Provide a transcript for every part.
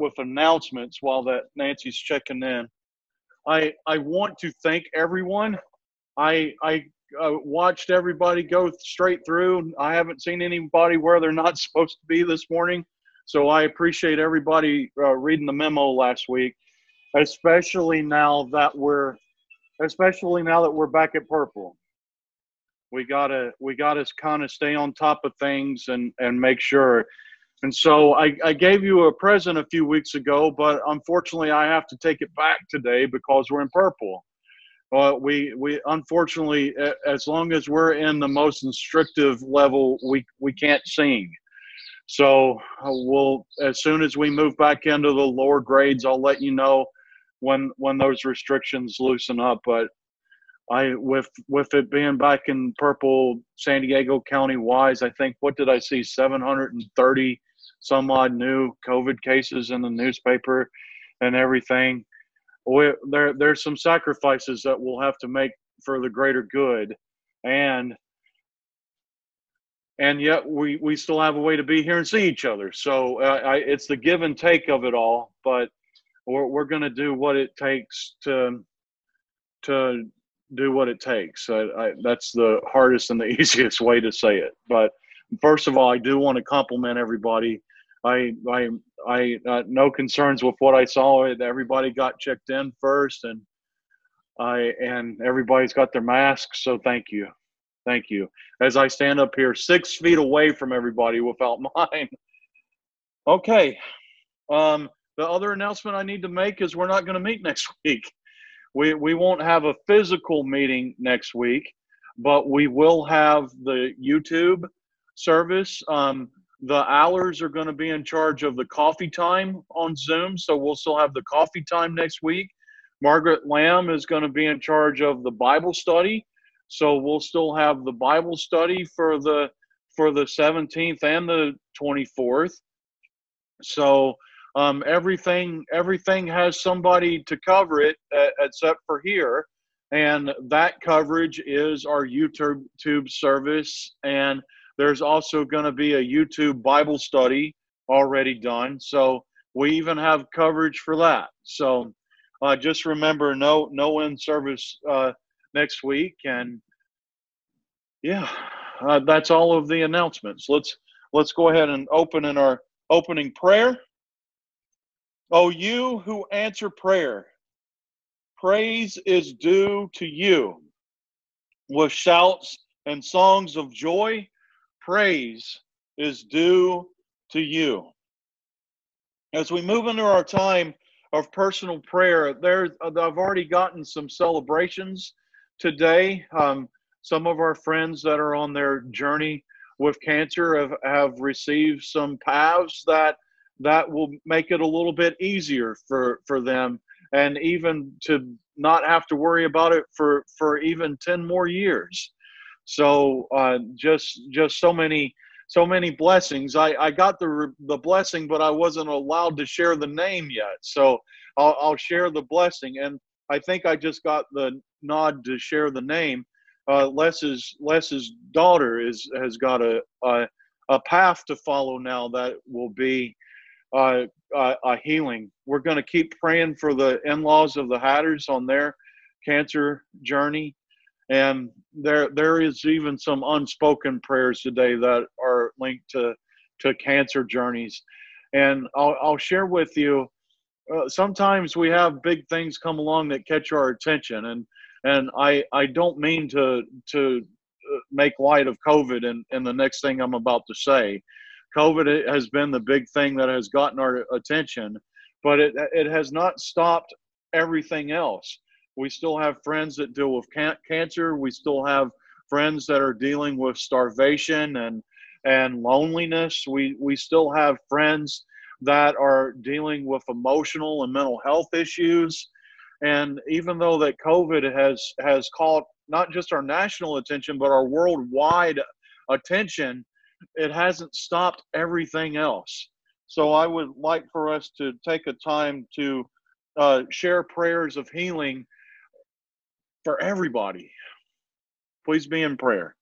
with announcements while that Nancy's checking in. I I want to thank everyone. I I uh, watched everybody go straight through. I haven't seen anybody where they're not supposed to be this morning. So I appreciate everybody uh, reading the memo last week, especially now that we're especially now that we're back at purple. We gotta we gotta kind of stay on top of things and and make sure. And so I, I gave you a present a few weeks ago, but unfortunately I have to take it back today because we're in purple. Uh, we we unfortunately, as long as we're in the most instructive level, we we can't sing. So uh, we'll as soon as we move back into the lower grades, I'll let you know when when those restrictions loosen up. But I with with it being back in purple San Diego County wise, I think what did I see? 730 some odd new COVID cases in the newspaper and everything. We, there there's some sacrifices that we'll have to make for the greater good. And and yet we we still have a way to be here and see each other. So uh, I, it's the give and take of it all but we're, we're going to do what it takes to to do what it takes. I, I, that's the hardest and the easiest way to say it. But first of all i do want to compliment everybody I I I uh, no concerns with what I saw. Everybody got checked in first, and I and everybody's got their masks. So thank you, thank you. As I stand up here, six feet away from everybody without mine. Okay. Um, the other announcement I need to make is we're not going to meet next week. We we won't have a physical meeting next week, but we will have the YouTube service. Um, the Allers are going to be in charge of the coffee time on Zoom, so we'll still have the coffee time next week. Margaret Lamb is going to be in charge of the Bible study, so we'll still have the Bible study for the for the 17th and the 24th. So um, everything everything has somebody to cover it uh, except for here, and that coverage is our YouTube service and there's also going to be a YouTube Bible study already done. So we even have coverage for that. So uh, just remember, no no in service uh, next week, and yeah, uh, that's all of the announcements. Let's let's go ahead and open in our opening prayer. Oh, you who answer prayer, praise is due to you. With shouts and songs of joy, praise is due to you. As we move into our time of personal prayer, there I've already gotten some celebrations today. Um, some of our friends that are on their journey with cancer have, have received some paths that that will make it a little bit easier for for them and even to not have to worry about it for for even 10 more years so uh, just just so many so many blessings. I, I got the the blessing, but I wasn't allowed to share the name yet. So I'll, I'll share the blessing, and I think I just got the nod to share the name. Uh, Les's Les's daughter is has got a, a a path to follow now that will be uh, a, a healing. We're going to keep praying for the in-laws of the Hatters on their cancer journey and there there is even some unspoken prayers today that are linked to to cancer journeys. And i'll, I'll share with you uh, sometimes we have big things come along that catch our attention. And and i i don't mean to to uh, make light of covid and and the next thing i'm about to say. Covid has been the big thing that has gotten our attention but it it has not stopped everything else we still have friends that deal with can- cancer. We still have friends that are dealing with starvation and and loneliness. We we still have friends that are dealing with emotional and mental health issues. And even though that COVID has has caught not just our national attention but our worldwide attention, it hasn't stopped everything else. So I would like for us to take a time to uh, share prayers of healing for everybody. Please be in prayer.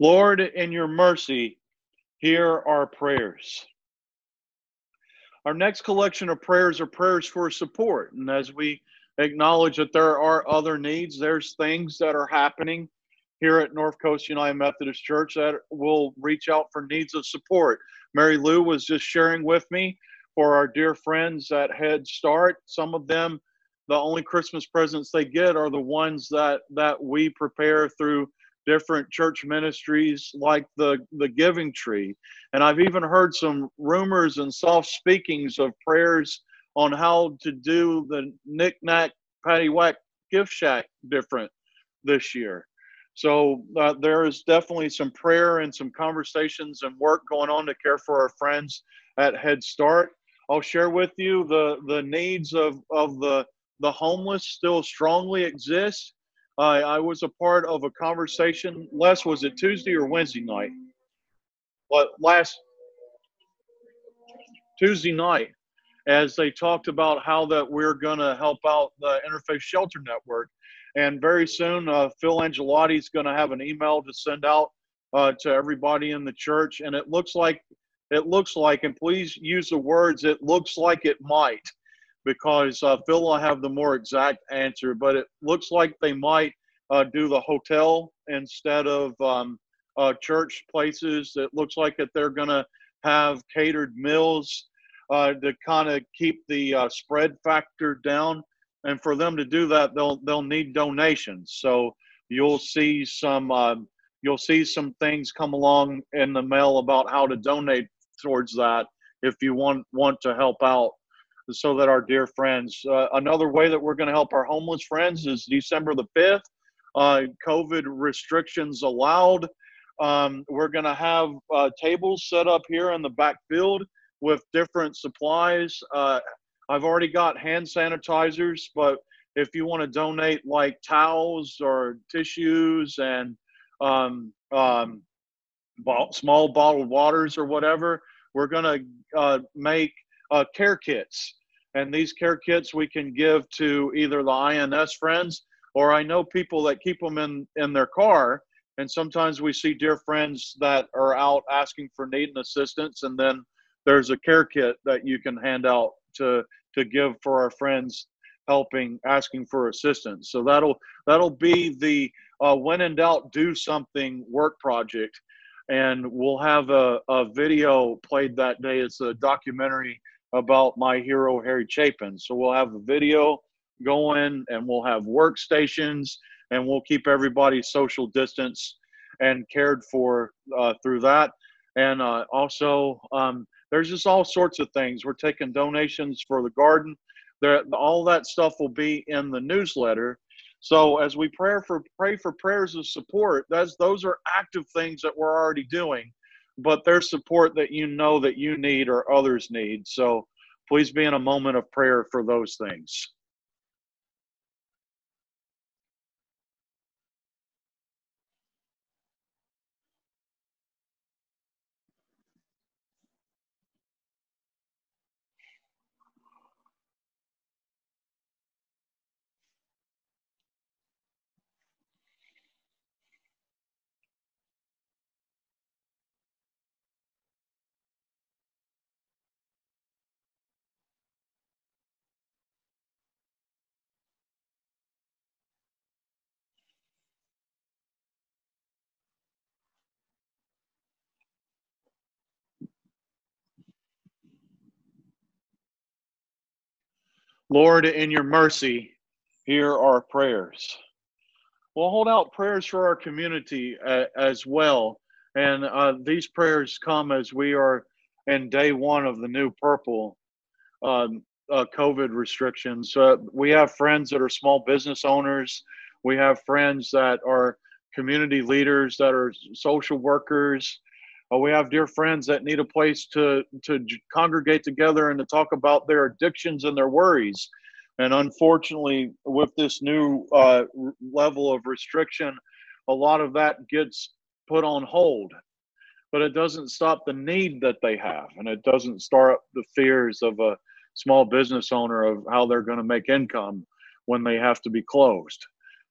Lord, in your mercy, hear our prayers. Our next collection of prayers are prayers for support. And as we acknowledge that there are other needs, there's things that are happening here at North Coast United Methodist Church that will reach out for needs of support. Mary Lou was just sharing with me for our dear friends at Head Start. Some of them, the only Christmas presents they get are the ones that that we prepare through different church ministries like the the Giving Tree. And I've even heard some rumors and soft speakings of prayers on how to do the knick-knack patty-whack gift shack different this year. So uh, there is definitely some prayer and some conversations and work going on to care for our friends at Head Start. I'll share with you the the needs of of the the homeless still strongly exist. Uh, I was a part of a conversation. Les, was it Tuesday or Wednesday night? What last Tuesday night, as they talked about how that we're going to help out the Interfaith Shelter Network, and very soon uh, Phil Angelotti is going to have an email to send out uh, to everybody in the church, and it looks like it looks like, and please use the words, it looks like it might, because uh, Phil will have the more exact answer, but it looks like they might uh, do the hotel instead of um, uh, church places. It looks like that they're going to have catered meals uh, to kind of keep the uh, spread factor down. And for them to do that, they'll they'll need donations. So you'll see some um, you'll see some things come along in the mail about how to donate towards that if you want want to help out so that our dear friends uh, another way that we're going to help our homeless friends is december the 5th uh, covid restrictions allowed um, we're going to have uh, tables set up here in the back field with different supplies uh, i've already got hand sanitizers but if you want to donate like towels or tissues and um, um, small bottled waters or whatever. We're going to uh, make uh, care kits. And these care kits we can give to either the INS friends or I know people that keep them in, in their car. And sometimes we see dear friends that are out asking for need and assistance. And then there's a care kit that you can hand out to, to give for our friends helping asking for assistance so that'll that'll be the uh, when in doubt do something work project and we'll have a, a video played that day. It's a documentary about my hero Harry Chapin. So we'll have a video going, and we'll have workstations, and we'll keep everybody social distance and cared for uh, through that. And uh, also, um, there's just all sorts of things. We're taking donations for the garden. There, all that stuff will be in the newsletter so as we pray for pray for prayers of support, that's those are active things that we're already doing, but there's support that you know that you need or others need. So please be in a moment of prayer for those things. Lord, in your mercy, hear our prayers. We'll hold out prayers for our community uh, as well. And uh, these prayers come as we are in day one of the new purple um, uh, COVID restrictions. we have friends that are small business owners. We have friends that are community leaders, that are social workers, uh, we have dear friends that need a place to to congregate together and to talk about their addictions and their worries. And unfortunately, with this new uh, level of restriction, a lot of that gets put on hold. But it doesn't stop the need that they have, and it doesn't start the fears of a small business owner of how they're going to make income when they have to be closed.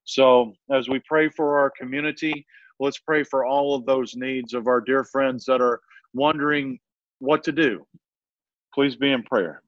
So, as we pray for our community, let's pray for all of those needs of our dear friends that are wondering what to do. Please be in prayer.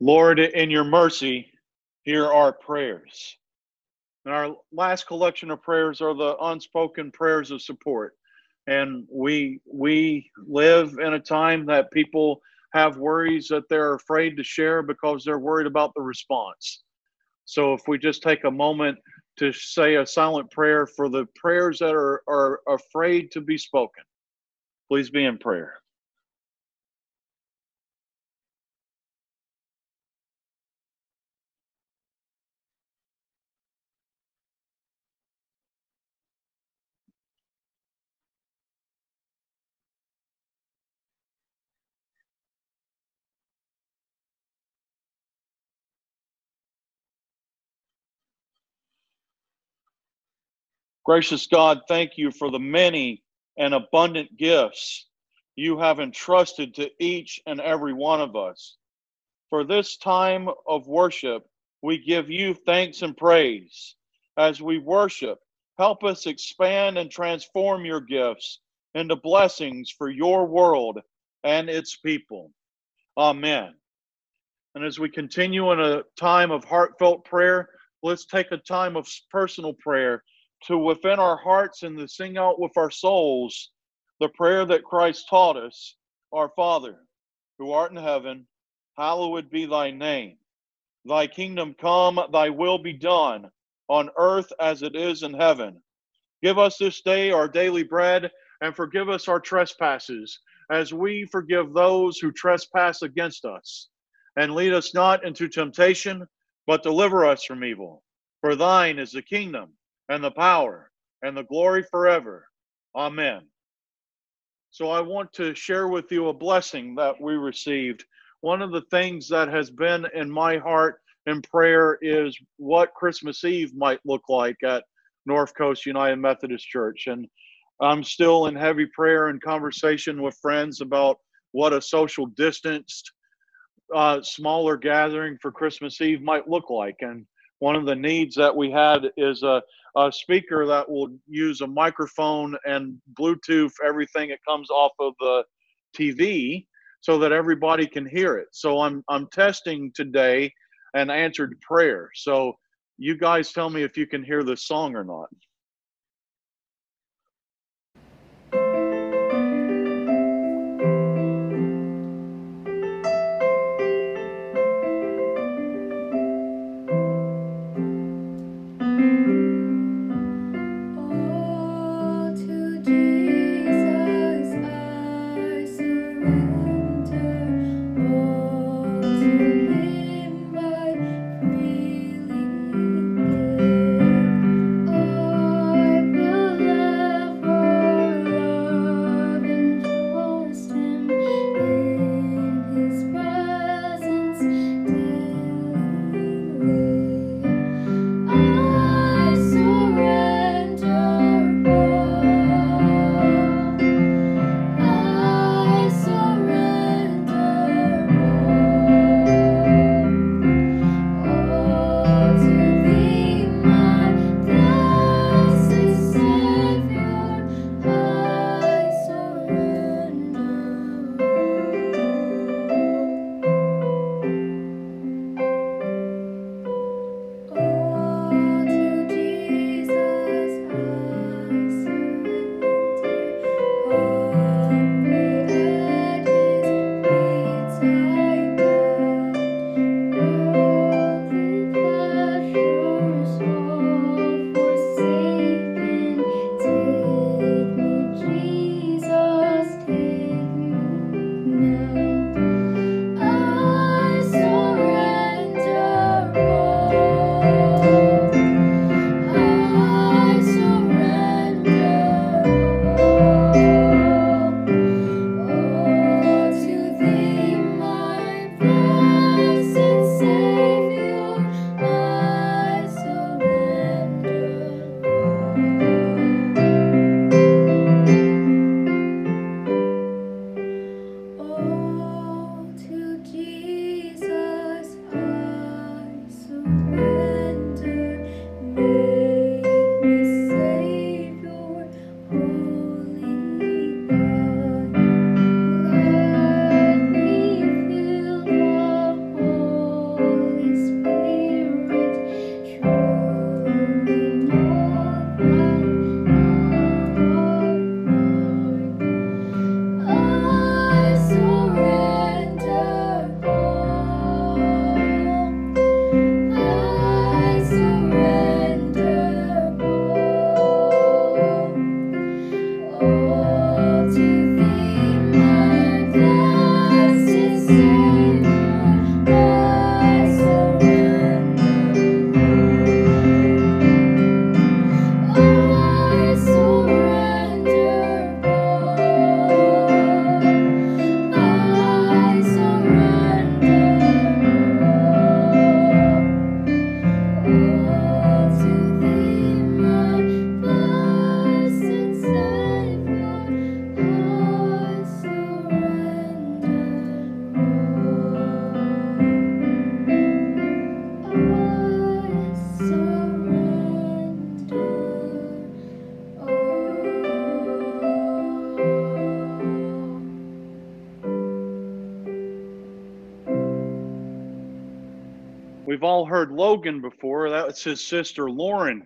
Lord, in your mercy, hear our prayers. And our last collection of prayers are the unspoken prayers of support. And we we live in a time that people have worries that they're afraid to share because they're worried about the response. So if we just take a moment to say a silent prayer for the prayers that are, are afraid to be spoken, please be in prayer. Gracious God, thank you for the many and abundant gifts you have entrusted to each and every one of us. For this time of worship, we give you thanks and praise. As we worship, help us expand and transform your gifts into blessings for your world and its people. Amen. And as we continue in a time of heartfelt prayer, let's take a time of personal prayer to within our hearts and to sing out with our souls the prayer that Christ taught us Our Father, who art in heaven, hallowed be thy name. Thy kingdom come, thy will be done, on earth as it is in heaven. Give us this day our daily bread, and forgive us our trespasses, as we forgive those who trespass against us. And lead us not into temptation, but deliver us from evil. For thine is the kingdom and the power and the glory forever. Amen. So I want to share with you a blessing that we received. One of the things that has been in my heart in prayer is what Christmas Eve might look like at North Coast United Methodist Church. And I'm still in heavy prayer and conversation with friends about what a social distanced, uh, smaller gathering for Christmas Eve might look like. And one of the needs that we had is a, a speaker that will use a microphone and Bluetooth everything that comes off of the TV so that everybody can hear it. So I'm I'm testing today an answered prayer. So you guys tell me if you can hear this song or not. We've all heard Logan before. That's his sister Lauren,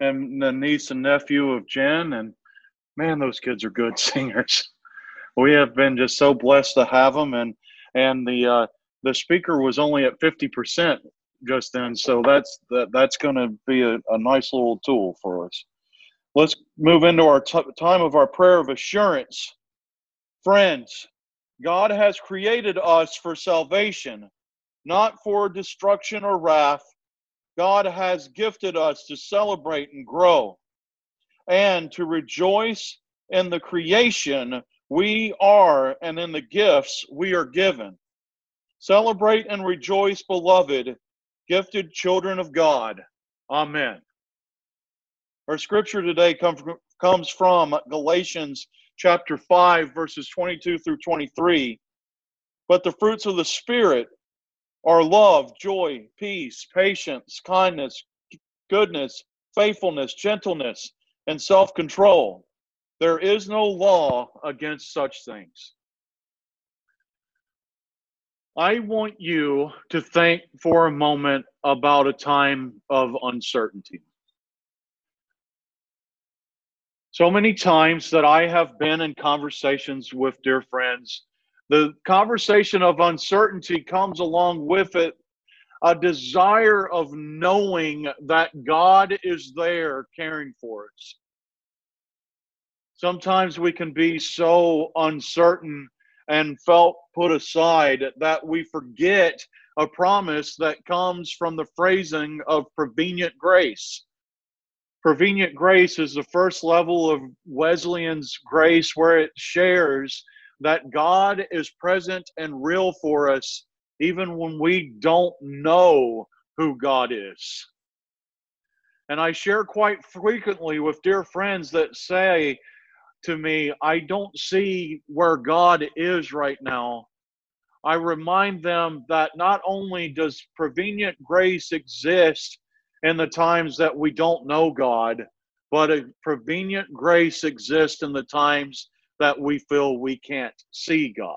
and the niece and nephew of Jen. And man, those kids are good singers. We have been just so blessed to have them, and and the uh, the speaker was only at fifty percent just then, so that's that, that's going to be a, a nice little tool for us. Let's move into our t- time of our prayer of assurance. Friends, God has created us for salvation, not for destruction or wrath. God has gifted us to celebrate and grow and to rejoice in the creation we are and in the gifts we are given. Celebrate and rejoice, beloved, gifted children of God. Amen. Our scripture today comes from Galatians chapter 5, verses 22 through 23. But the fruits of the Spirit are love, joy, peace, patience, kindness, goodness, faithfulness, gentleness, and self control. There is no law against such things. I want you to think for a moment about a time of uncertainty. So many times that I have been in conversations with dear friends, the conversation of uncertainty comes along with it a desire of knowing that God is there caring for us. Sometimes we can be so uncertain and felt put aside that we forget a promise that comes from the phrasing of prevenient grace. Prevenient grace is the first level of Wesleyan's grace where it shares that God is present and real for us even when we don't know who God is. And I share quite frequently with dear friends that say, to me, I don't see where God is right now. I remind them that not only does prevenient grace exist in the times that we don't know God, but a prevenient grace exists in the times that we feel we can't see God.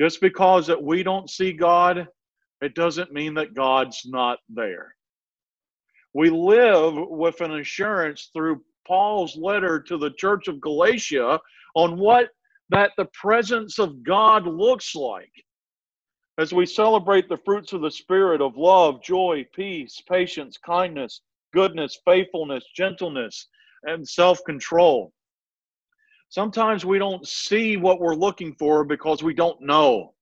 Just because that we don't see God, it doesn't mean that God's not there. We live with an assurance through Paul's letter to the church of Galatia on what that the presence of God looks like. As we celebrate the fruits of the Spirit of love, joy, peace, patience, kindness, goodness, faithfulness, gentleness, and self control. Sometimes we don't see what we're looking for because we don't know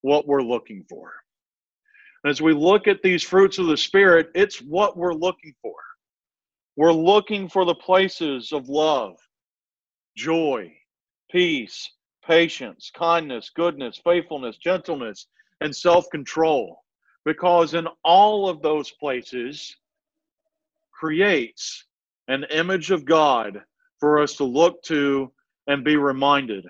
what we're looking for. As we look at these fruits of the Spirit, it's what we're looking for. We're looking for the places of love, joy, peace, patience, kindness, goodness, faithfulness, gentleness, and self control. Because in all of those places creates an image of God for us to look to and be reminded.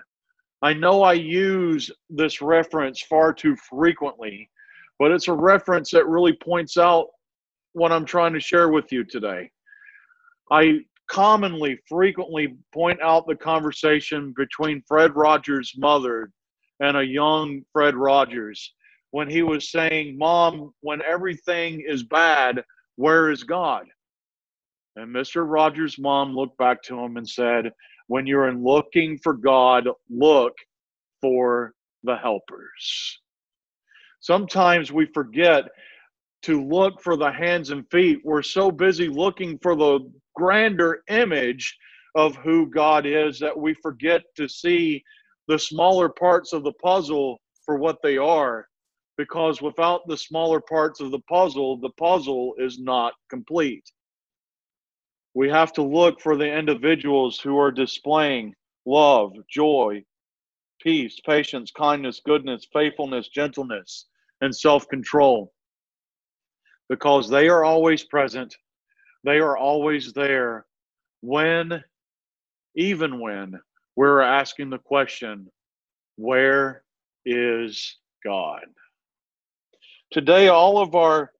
I know I use this reference far too frequently, but it's a reference that really points out what I'm trying to share with you today. I commonly, frequently point out the conversation between Fred Rogers' mother and a young Fred Rogers when he was saying, Mom, when everything is bad, where is God? And Mr. Rogers' mom looked back to him and said, When you're in looking for God, look for the helpers. Sometimes we forget to look for the hands and feet. We're so busy looking for the grander image of who God is that we forget to see the smaller parts of the puzzle for what they are. Because without the smaller parts of the puzzle, the puzzle is not complete. We have to look for the individuals who are displaying love, joy, peace, patience, kindness, goodness, faithfulness, gentleness, and self control. Because they are always present they are always there when, even when, we're asking the question, where is God? Today, all of our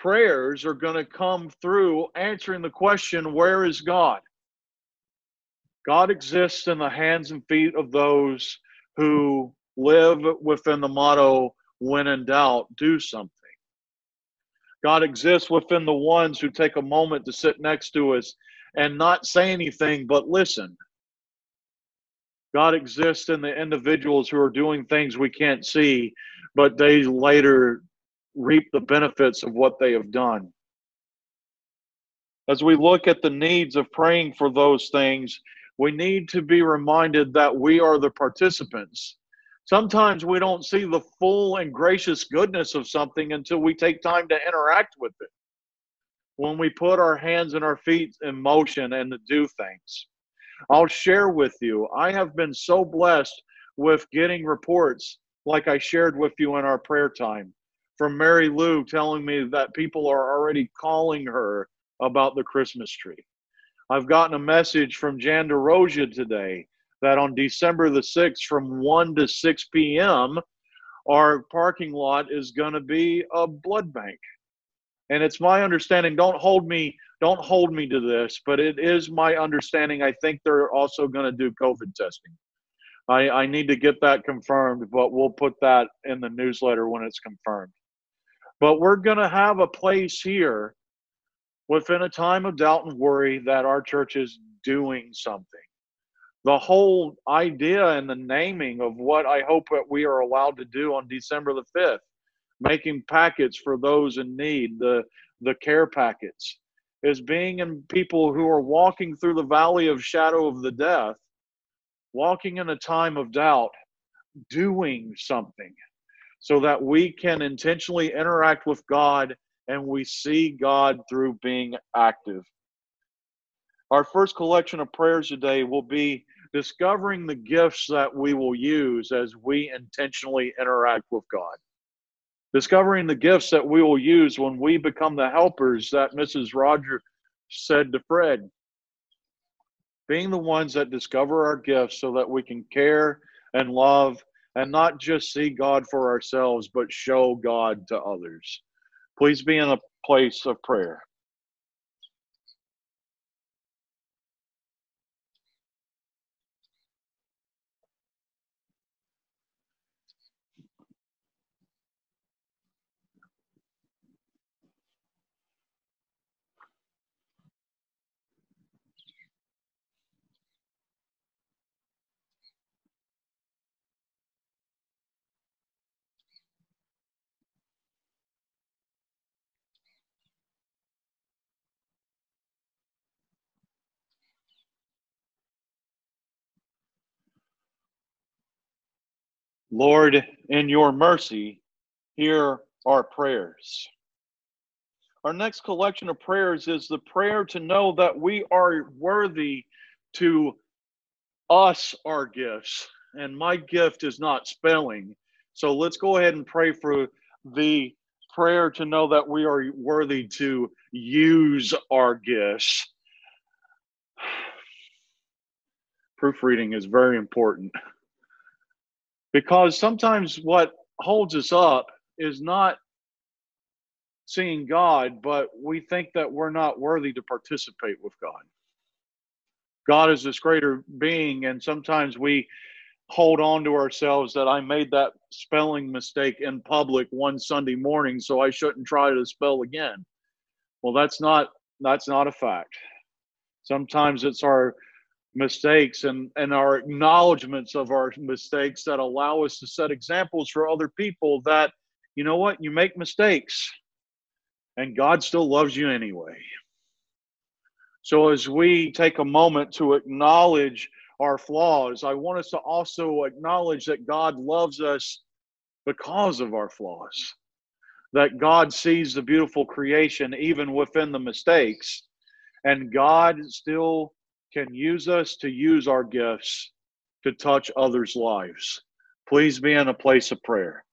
prayers are going to come through answering the question, where is God? God exists in the hands and feet of those who live within the motto, when in doubt, do something. God exists within the ones who take a moment to sit next to us and not say anything but listen. God exists in the individuals who are doing things we can't see, but they later reap the benefits of what they have done. As we look at the needs of praying for those things, we need to be reminded that we are the participants. Sometimes we don't see the full and gracious goodness of something until we take time to interact with it. When we put our hands and our feet in motion and to do things. I'll share with you, I have been so blessed with getting reports like I shared with you in our prayer time from Mary Lou telling me that people are already calling her about the Christmas tree. I've gotten a message from Jan DeRosia today that on December the 6th from 1 to 6 p.m., our parking lot is going to be a blood bank. And it's my understanding, don't hold me, don't hold me to this, but it is my understanding. I think they're also going to do COVID testing. I, I need to get that confirmed, but we'll put that in the newsletter when it's confirmed. But we're going to have a place here within a time of doubt and worry that our church is doing something. The whole idea and the naming of what I hope that we are allowed to do on December the 5th, making packets for those in need, the, the care packets, is being in people who are walking through the valley of shadow of the death, walking in a time of doubt, doing something so that we can intentionally interact with God and we see God through being active. Our first collection of prayers today will be discovering the gifts that we will use as we intentionally interact with God. Discovering the gifts that we will use when we become the helpers that Mrs. Roger said to Fred. Being the ones that discover our gifts so that we can care and love and not just see God for ourselves, but show God to others. Please be in a place of prayer. Lord, in your mercy, hear our prayers. Our next collection of prayers is the prayer to know that we are worthy to us our gifts. And my gift is not spelling. So let's go ahead and pray for the prayer to know that we are worthy to use our gifts. Proofreading is very important. Because sometimes what holds us up is not seeing God, but we think that we're not worthy to participate with God. God is this greater being, and sometimes we hold on to ourselves that I made that spelling mistake in public one Sunday morning, so I shouldn't try to spell again. Well, that's not that's not a fact. Sometimes it's our mistakes and, and our acknowledgments of our mistakes that allow us to set examples for other people that, you know what, you make mistakes and God still loves you anyway. So, as we take a moment to acknowledge our flaws, I want us to also acknowledge that God loves us because of our flaws. That God sees the beautiful creation even within the mistakes, and God still can use us to use our gifts to touch others' lives. Please be in a place of prayer.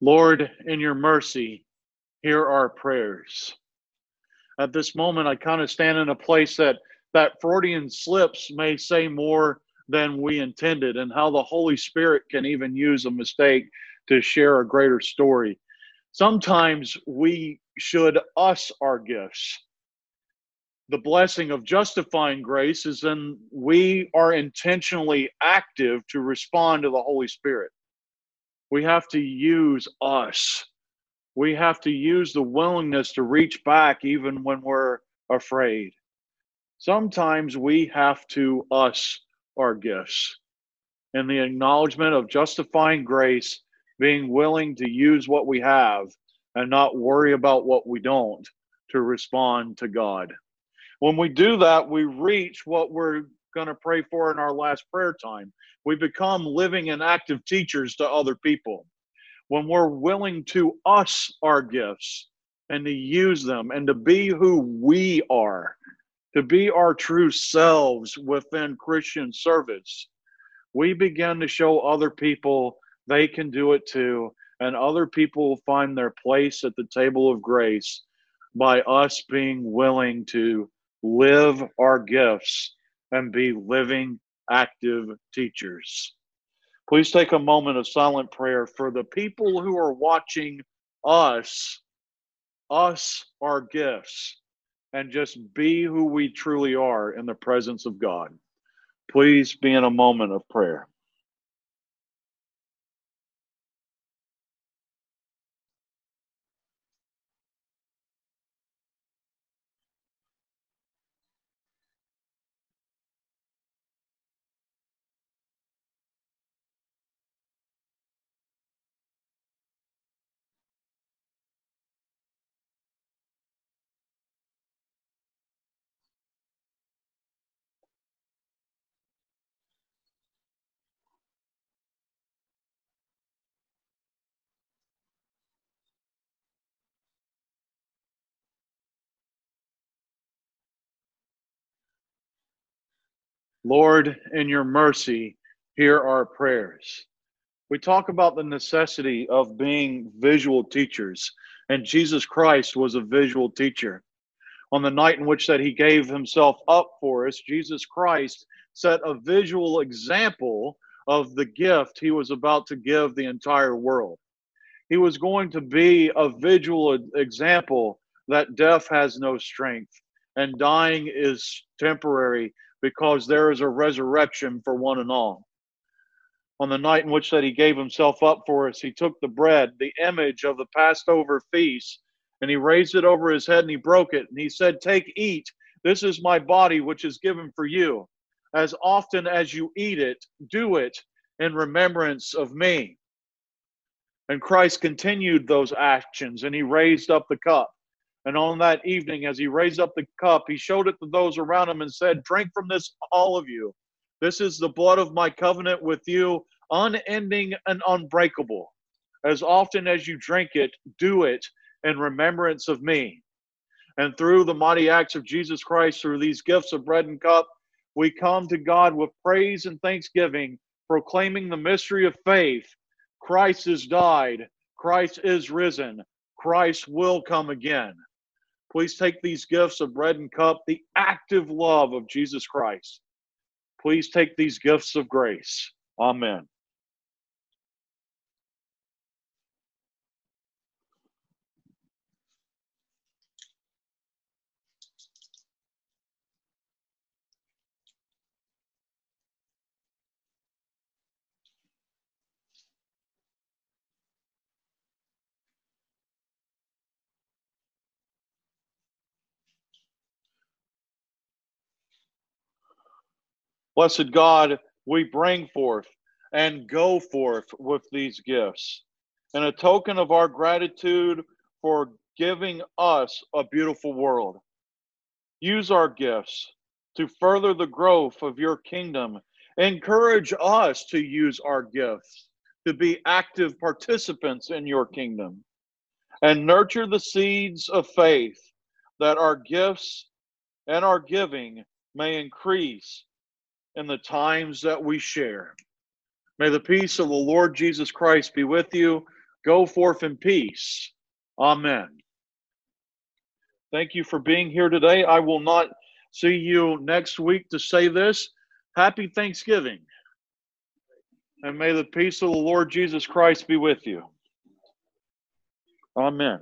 Lord, in your mercy, hear our prayers. At this moment, I kind of stand in a place that that Freudian slips may say more than we intended, and how the Holy Spirit can even use a mistake to share a greater story. Sometimes we should us our gifts. The blessing of justifying grace is then we are intentionally active to respond to the Holy Spirit. We have to use us. We have to use the willingness to reach back even when we're afraid. Sometimes we have to us our gifts. And the acknowledgement of justifying grace, being willing to use what we have and not worry about what we don't to respond to God. When we do that, we reach what we're going to pray for in our last prayer time. We become living and active teachers to other people. When we're willing to us our gifts and to use them and to be who we are, to be our true selves within Christian service, we begin to show other people they can do it too and other people find their place at the table of grace by us being willing to live our gifts and be living, active teachers. Please take a moment of silent prayer for the people who are watching us, us, our gifts, and just be who we truly are in the presence of God. Please be in a moment of prayer. Lord, in your mercy, hear our prayers. We talk about the necessity of being visual teachers, and Jesus Christ was a visual teacher. On the night in which that he gave himself up for us, Jesus Christ set a visual example of the gift he was about to give the entire world. He was going to be a visual example that death has no strength and dying is temporary because there is a resurrection for one and all. On the night in which that he gave himself up for us, he took the bread, the image of the Passover feast, and he raised it over his head and he broke it. And he said, Take, eat. This is my body, which is given for you. As often as you eat it, do it in remembrance of me. And Christ continued those actions and he raised up the cup. And on that evening, as he raised up the cup, he showed it to those around him and said, Drink from this, all of you. This is the blood of my covenant with you, unending and unbreakable. As often as you drink it, do it in remembrance of me. And through the mighty acts of Jesus Christ, through these gifts of bread and cup, we come to God with praise and thanksgiving, proclaiming the mystery of faith. Christ has died, Christ is risen, Christ will come again. Please take these gifts of bread and cup, the active love of Jesus Christ. Please take these gifts of grace. Amen. Blessed God, we bring forth and go forth with these gifts. And a token of our gratitude for giving us a beautiful world. Use our gifts to further the growth of your kingdom. Encourage us to use our gifts to be active participants in your kingdom. And nurture the seeds of faith that our gifts and our giving may increase in the times that we share. May the peace of the Lord Jesus Christ be with you. Go forth in peace. Amen. Thank you for being here today. I will not see you next week to say this. Happy Thanksgiving. And may the peace of the Lord Jesus Christ be with you. Amen.